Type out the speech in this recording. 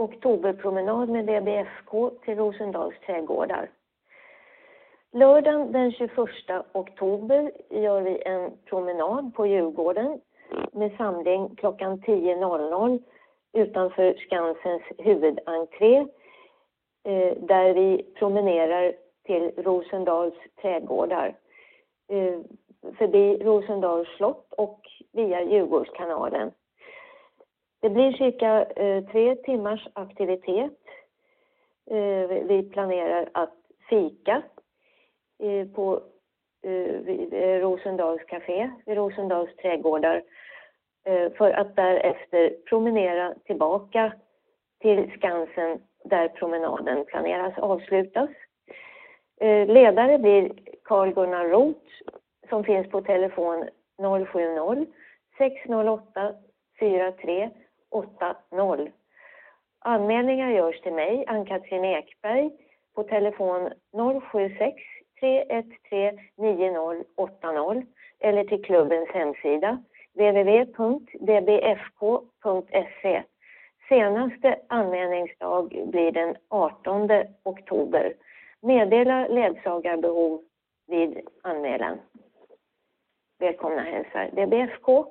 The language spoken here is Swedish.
oktoberpromenad med DBFK till Rosendals trädgårdar. Lördagen den 21 oktober gör vi en promenad på Djurgården med samling klockan 10.00 utanför Skansens huvudentré eh, där vi promenerar till Rosendals trädgårdar eh, förbi Rosendals slott och via Djurgårdskanalen. Det blir cirka eh, tre timmars aktivitet. Eh, vi planerar att fika eh, på eh, vid eh, Rosendals café, vid Rosendals trädgårdar eh, för att därefter promenera tillbaka till Skansen där promenaden planeras avslutas. Ledare blir Carl-Gunnar Roth som finns på telefon 070 608 43 80. Anmälningar görs till mig, Ann-Katrin Ekberg, på telefon 076 313 9080 eller till klubbens hemsida www.dbfk.se. Senaste anmälningsdag blir den 18 oktober. Meddela ledsagarbehov vid anmälan. Välkomna hälsar DBFK